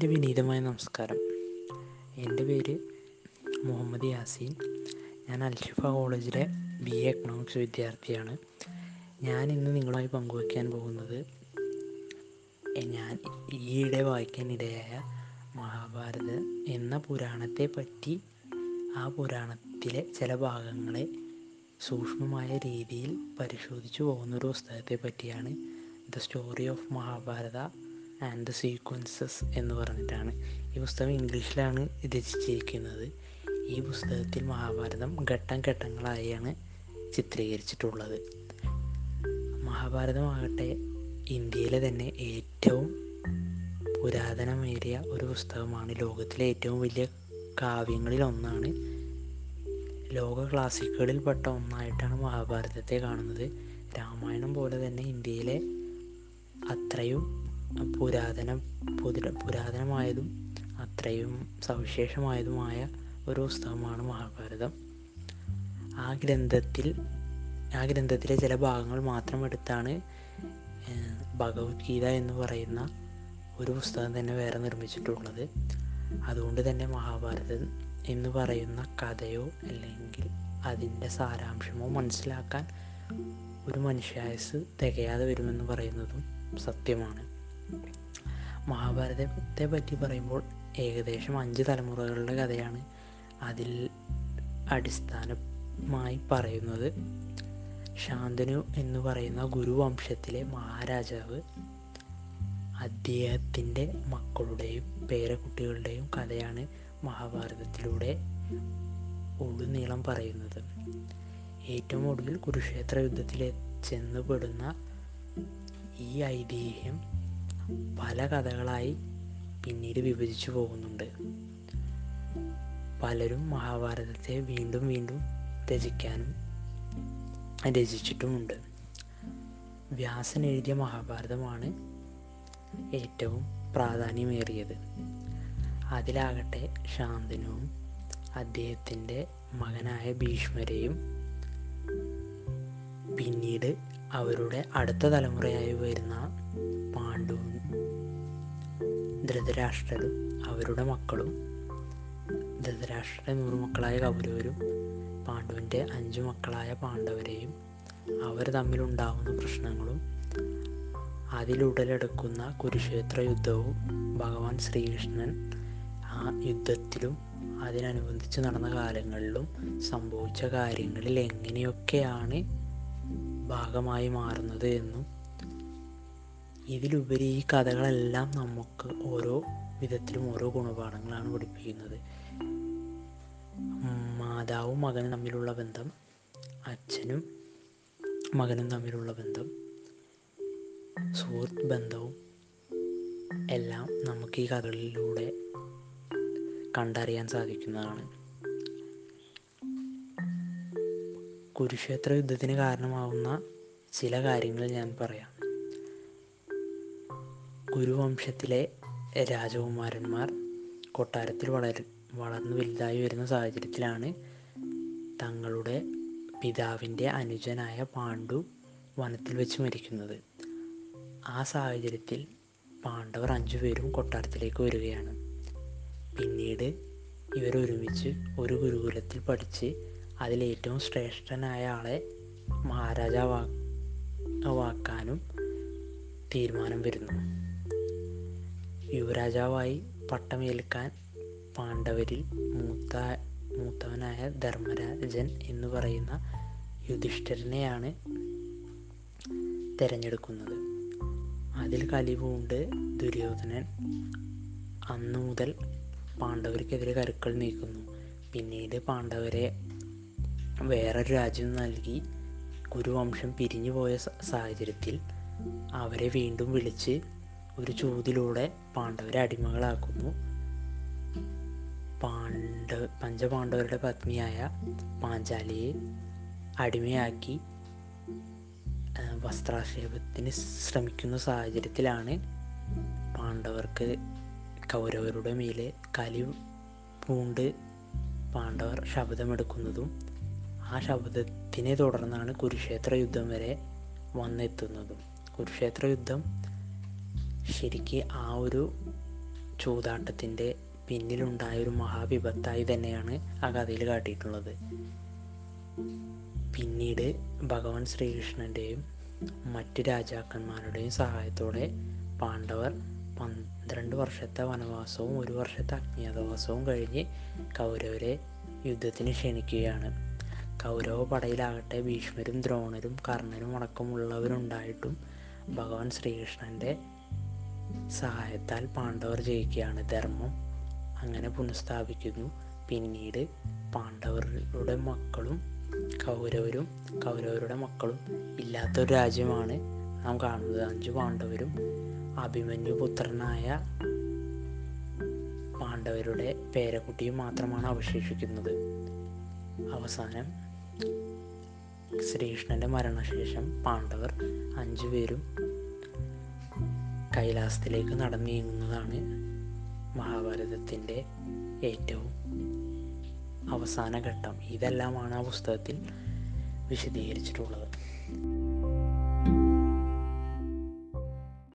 എന്റെ വിനീതമായ നമസ്കാരം. എന്റെ പേര് മുഹമ്മദ് യാസീൻ. ഞാൻ അൽഷിഫ കോളേജിലെ ബി എ എക്കണോമിക്സ് വിദ്യാർത്ഥിയാണ്. ഞാൻ ഇന്ന് നിങ്ങളുമായി പങ്കുവയ്ക്കാൻ പോകുന്നത് ഞാൻ ഈയിടെ വായിക്കാനിടയായ മഹാഭാരത എന്ന പുരാണത്തെ പറ്റി ആ പുരാണത്തിലെ ചില ഭാഗങ്ങളെ സൂക്ഷ്മമായ രീതിയിൽ പരിശോധിച്ചു പോകുന്നൊരു പുസ്തകത്തെ പറ്റിയാണ് the story of Mahabharata and the sequences എന്ന് പറഞ്ഞിട്ടാണ്. ഈ പുസ്തകം ഇംഗ്ലീഷിലാണ് രചിച്ചിരിക്കുന്നത്. ഈ പുസ്തകത്തിൽ മഹാഭാരതം ഘട്ടം ഘട്ടങ്ങളായാണ് ചിത്രീകരിച്ചിട്ടുള്ളത്. മഹാഭാരതമാകട്ടെ ഇന്ത്യയിലെ തന്നെ ഏറ്റവും പുരാതനമേറിയ ഒരു പുസ്തകമാണ്. ലോകത്തിലെ ഏറ്റവും വലിയ കാവ്യങ്ങളിൽ ഒന്നാണ്. ലോക ക്ലാസിക്കുകളിൽപ്പെട്ട ഒന്നായിട്ടാണ് മഹാഭാരതത്തെ കാണുന്നത്. രാമായണം പോലെ തന്നെ ഇന്ത്യയിലെ അത്രയും പുരാതന പുരാതനമായതും അത്രയും സവിശേഷമായതുമായ ഒരു പുസ്തകമാണ് മഹാഭാരതം. ആ ഗ്രന്ഥത്തിൽ ആ ഗ്രന്ഥത്തിലെ ചില ഭാഗങ്ങൾ മാത്രം എടുത്താണ് ഭഗവത്ഗീത എന്ന് പറയുന്ന ഒരു പുസ്തകം തന്നെ വേറെ നിർമ്മിച്ചിട്ടുള്ളത്. അതുകൊണ്ട് തന്നെ മഹാഭാരതം എന്ന് പറയുന്ന കഥയോ അല്ലെങ്കിൽ അതിന്റെ സാരാംശമോ മനസ്സിലാക്കാൻ ഒരു മനുഷ്യായസ് തികയാതെ വരുമെന്ന് പറയുന്നതും സത്യമാണ്. മഹാഭാരതത്തെ പറ്റി പറയുമ്പോൾ ഏകദേശം അഞ്ച് തലമുറകളുടെ കഥയാണ് അതിൽ അടിസ്ഥാനമായി പറയുന്നത്. ശാന്തനു എന്ന് പറയുന്ന ഗുരുവംശത്തിലെ മഹാരാജാവ് അദ്ദേഹത്തിന്റെ മക്കളുടെയും പേരക്കുട്ടികളുടെയും കഥയാണ് മഹാഭാരതത്തിലൂടെ ഉടുനീളം പറയുന്നത്. ഏറ്റവും ഒടുവിൽ കുരുക്ഷേത്ര യുദ്ധത്തിൽ ചെന്നുപെടുന്ന ഈ ഐതിഹ്യം പല കഥകളായി പിന്നീട് വിഭജിച്ചു പോകുന്നുണ്ട്. പലരും മഹാഭാരതത്തെ വീണ്ടും വീണ്ടും രചിക്കാനും രചിച്ചിട്ടുമുണ്ട്. വ്യാസൻ എഴുതിയ മഹാഭാരതമാണ് ഏറ്റവും പ്രാധാന്യമേറിയത്. അതിലാകട്ടെ ശാന്തനുവും അദ്ദേഹത്തിന്റെ മകനായ ഭീഷ്മരെയും പിന്നീട് അവരുടെ അടുത്ത തലമുറയായി വരുന്ന പാണ്ഡുവും ധൃതരാഷ്ട്രരും അവരുടെ മക്കളും. ധൃതരാഷ്ട്രയുടെ നൂറ് മക്കളായ കൗരവരും പാണ്ഡുവിന്റെ അഞ്ചു മക്കളായ പാണ്ഡവരെയും അവർ തമ്മിലുണ്ടാവുന്ന പ്രശ്നങ്ങളും അതിലുടലെടുക്കുന്ന കുരുക്ഷേത്ര യുദ്ധവും ഭഗവാൻ ശ്രീകൃഷ്ണൻ ആ യുദ്ധത്തിലും അതിനനുബന്ധിച്ച് നടന്ന കാലങ്ങളിലും സംഭവിച്ച കാര്യങ്ങളിൽ എങ്ങനെയൊക്കെയാണ് ഭാഗമായി മാറുന്നത് എന്നും ഇതിലുപരി ഈ കഥകളെല്ലാം നമുക്ക് ഓരോ വിധത്തിലും ഓരോ ഗുണപാഠങ്ങളാണ് പഠിപ്പിക്കുന്നത്. മാതാവും മകനും തമ്മിലുള്ള ബന്ധം അച്ഛനും മകനും തമ്മിലുള്ള ബന്ധം സുഹൃത്ത് ബന്ധവും എല്ലാം നമുക്ക് ഈ കഥകളിലൂടെ കണ്ടറിയാൻ സാധിക്കുന്നതാണ്. കുരുക്ഷേത്ര യുദ്ധത്തിന് കാരണമാവുന്ന ചില കാര്യങ്ങൾ ഞാൻ പറയാം. കുരുവംശത്തിലെ രാജകുമാരന്മാർ കൊട്ടാരത്തിൽ വളർ വളർന്നു വലുതായി വരുന്ന സാഹചര്യത്തിലാണ് തങ്ങളുടെ പിതാവിന്റെ അനുജനായ പാണ്ഡു വനത്തിൽ വെച്ച് മരിക്കുന്നത്. ആ സാഹചര്യത്തിൽ പാണ്ഡവർ അഞ്ചുപേരും കൊട്ടാരത്തിലേക്ക് വരികയാണ്. പിന്നീട് ഇവരൊരുമിച്ച് ഒരു ഗുരുകുലത്തിൽ പഠിച്ച് അതിലേറ്റവും ശ്രേഷ്ഠനായ ആളെ മഹാരാജാവാക്കാനും തീരുമാനം വരുന്നു. യുവരാജാവായി പട്ടമേൽക്കാൻ പാണ്ഡവരിൽ മൂത്ത മൂത്തവനായ ധർമ്മരാജൻ എന്ന് പറയുന്ന യുധിഷ്ഠിരനെയാണ് തിരഞ്ഞെടുക്കുന്നത്. അതിൽ കലിവുണ്ട് ദുര്യോധനൻ അന്നു മുതൽ പാണ്ഡവർക്കെതിരെ കരുക്കൾ നീക്കുന്നു. പിന്നീട് പാണ്ഡവരെ വേറൊരു രാജ്യം നൽകി കുരുവംശം പിരിഞ്ഞു പോയ സാഹചര്യത്തിൽ അവരെ വീണ്ടും വിളിച്ച് ഒരു ചൂതിലൂടെ പാണ്ഡവരെ അടിമകളാക്കുന്നു. പാണ്ഡ പഞ്ചപാണ്ഡവരുടെ പത്നിയായ പാഞ്ചാലിയെ അടിമയാക്കി വസ്ത്രാക്ഷേപത്തിന് ശ്രമിക്കുന്ന സാഹചര്യത്തിലാണ് പാണ്ഡവർക്ക് കൗരവരുടെ മേലെ കലി പൂണ്ട് പാണ്ഡവർ ശബ്ദമെടുക്കുന്നതും ആ ശബ്ദത്തിനെ തുടർന്നാണ് കുരുക്ഷേത്ര യുദ്ധം വരെ വന്നെത്തുന്നതും. കുരുക്ഷേത്ര യുദ്ധം ശരിക്ക് ആ ഒരു ചൂതാട്ടത്തിന്റെ പിന്നിലുണ്ടായ ഒരു മഹാവിപത്തായി തന്നെയാണ് ആ കഥയിൽ കാട്ടിയിട്ടുള്ളത്. പിന്നീട് ഭഗവാൻ ശ്രീകൃഷ്ണന്റെയും മറ്റ് രാജാക്കന്മാരുടെയും സഹായത്തോടെ പാണ്ഡവർ പന്ത്രണ്ട് വർഷത്തെ വനവാസവും ഒരു വർഷത്തെ അജ്ഞാതവാസവും കഴിഞ്ഞ് കൗരവരെ യുദ്ധത്തിന് ക്ഷണിക്കുകയാണ്. കൗരവ പടയിലാകട്ടെ ഭീഷ്മരും ദ്രോണരും കർണനും അടക്കമുള്ളവരുണ്ടായിട്ടും ഭഗവാൻ ശ്രീകൃഷ്ണന്റെ സഹായത്താൽ പാണ്ഡവർ ജയിക്കുകയാണ്. ധർമ്മം അങ്ങനെ പുനഃസ്ഥാപിക്കുന്നു. പിന്നീട് പാണ്ഡവരുടെ മക്കളും കൗരവരും കൗരവരുടെ മക്കളും ഇല്ലാത്തൊരു രാജ്യമാണ് നാം കാണുന്നത്. അഞ്ച് പാണ്ഡവരും അഭിമന്യു പുത്രനായ പാണ്ഡവരുടെ പേരക്കുട്ടിയും മാത്രമാണ് അവശേഷിക്കുന്നത്. അവസാനം ശ്രീകൃഷ്ണന്റെ മരണശേഷം പാണ്ഡവർ അഞ്ചു പേരും കൈലാസത്തിലേക്ക് നടന്നു നീങ്ങുന്നതാണ് മഹാഭാരതത്തിന്റെ ഏറ്റവും അവസാന ഘട്ടം. ഇതെല്ലാമാണ് ആ പുസ്തകത്തിൽ വിശദീകരിച്ചിട്ടുള്ളത്.